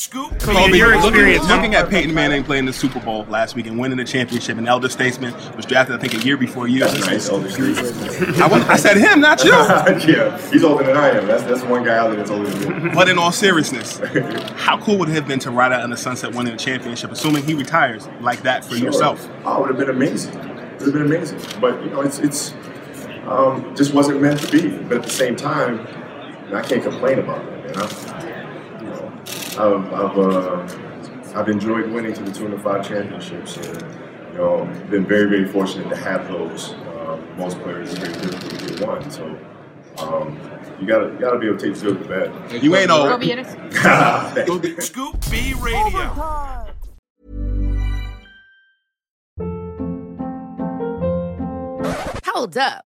Scoop. Kobe, your experience. looking at Peyton Manning playing the Super Bowl last week and winning the championship, an elder statesman was drafted, I think, a year before you. That's nice, older I, was, I said him, not you. yeah, he's older than I am. That's that's one guy out there that's older than me. But in all seriousness, how cool would it have been to ride out in the sunset winning a championship, assuming he retires like that for Sure. yourself? Oh, it would have been amazing. It would have been amazing. But you know, it's it's um, just wasn't meant to be. But at the same time, I can't complain about that. You know, I've I've, uh, I've enjoyed winning to the tune of five championships, and you know, been very very fortunate to have those. Um, most players are very difficult to get one, so. Um, you gotta, you gotta be able to take the good with the bad. You ain't old. Thanks. Scoop B Radio. Hold up.